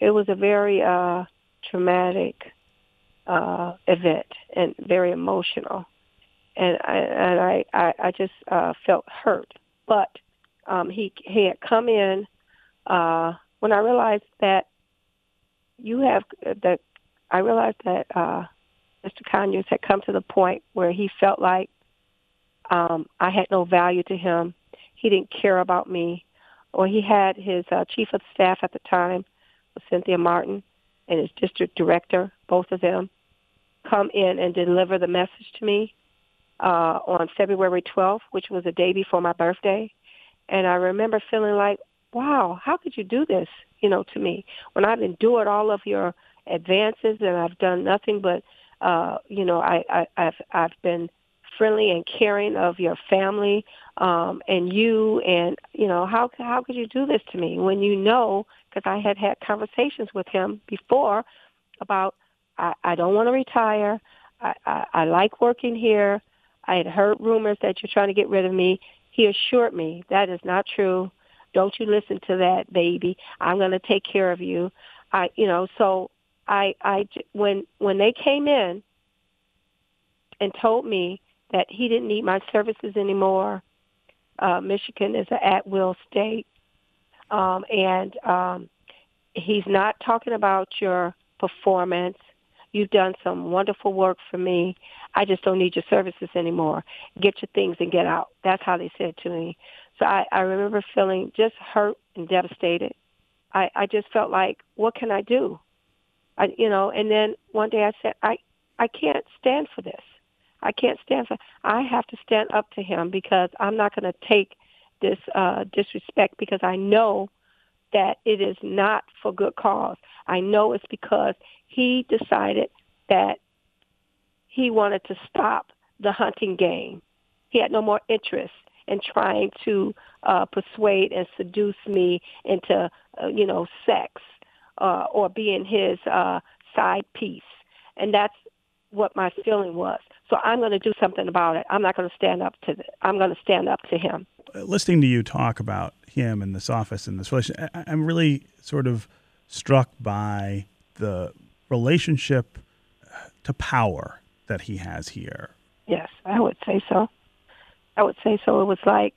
it, was a very uh, traumatic uh, event and very emotional, and I and I I, I just uh, felt hurt. But um, he he had come in uh, when I realized that you have that I realized that uh, Mr. Conyers had come to the point where he felt like um, I had no value to him. He didn't care about me, or he had his uh, chief of staff at the time, Cynthia Martin, and his district director, both of them, come in and deliver the message to me uh, on February 12th, which was the day before my birthday. And I remember feeling like, wow, how could you do this, you know, to me when I've endured all of your advances and I've done nothing but, uh, you know, I, I, I've I've been friendly and caring of your family um, and you and you know how how could you do this to me when you know because I had had conversations with him before about I, I don't want to retire. I, I, I like working here. I had heard rumors that you're trying to get rid of me. He assured me that is not true. Don't you listen to that, baby. I'm going to take care of you. I, you know, so I, I, when when they came in and told me that he didn't need my services anymore, uh, Michigan is an at-will state, um, and um, he's not talking about your performance. You've done some wonderful work for me. I just don't need your services anymore. Get your things and get out. That's how they said to me. So I, I remember feeling just hurt and devastated. I, I just felt like, what can I do? I, you know, and then one day I said, I, I can't stand for this. I can't stand. I have to stand up to him because I'm not going to take this uh, disrespect because I know that it is not for good cause. I know it's because he decided that he wanted to stop the hunting game. He had no more interest in trying to uh, persuade and seduce me into, uh, you know, sex uh, or being his uh, side piece. And that's what my feeling was. So I'm going to do something about it. I'm not going to stand up to. The, I'm going to stand up to him. Uh, listening to you talk about him and this office and this relation, I'm really sort of struck by the relationship uh, to power that he has here. Yes, I would say so. I would say so. It was like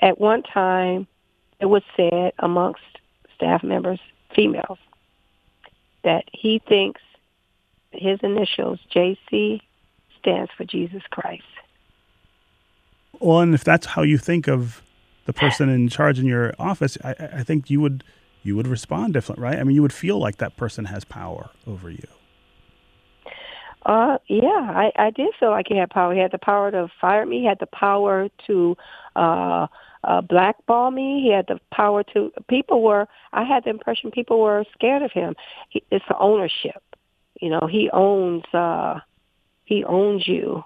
at one time it was said amongst staff members, females, that he thinks his initials, JC, stands for Jesus Christ. Well, and if that's how you think of the person in charge in your office, I, I think you would you would respond different, right? I mean, you would feel like that person has power over you. Uh, yeah, I, I did feel like he had power. He had the power to fire me. He had the power to uh, uh, blackball me. He had the power to. People were. I had the impression people were scared of him. He, it's the ownership. You know, he owns. uh He owns you.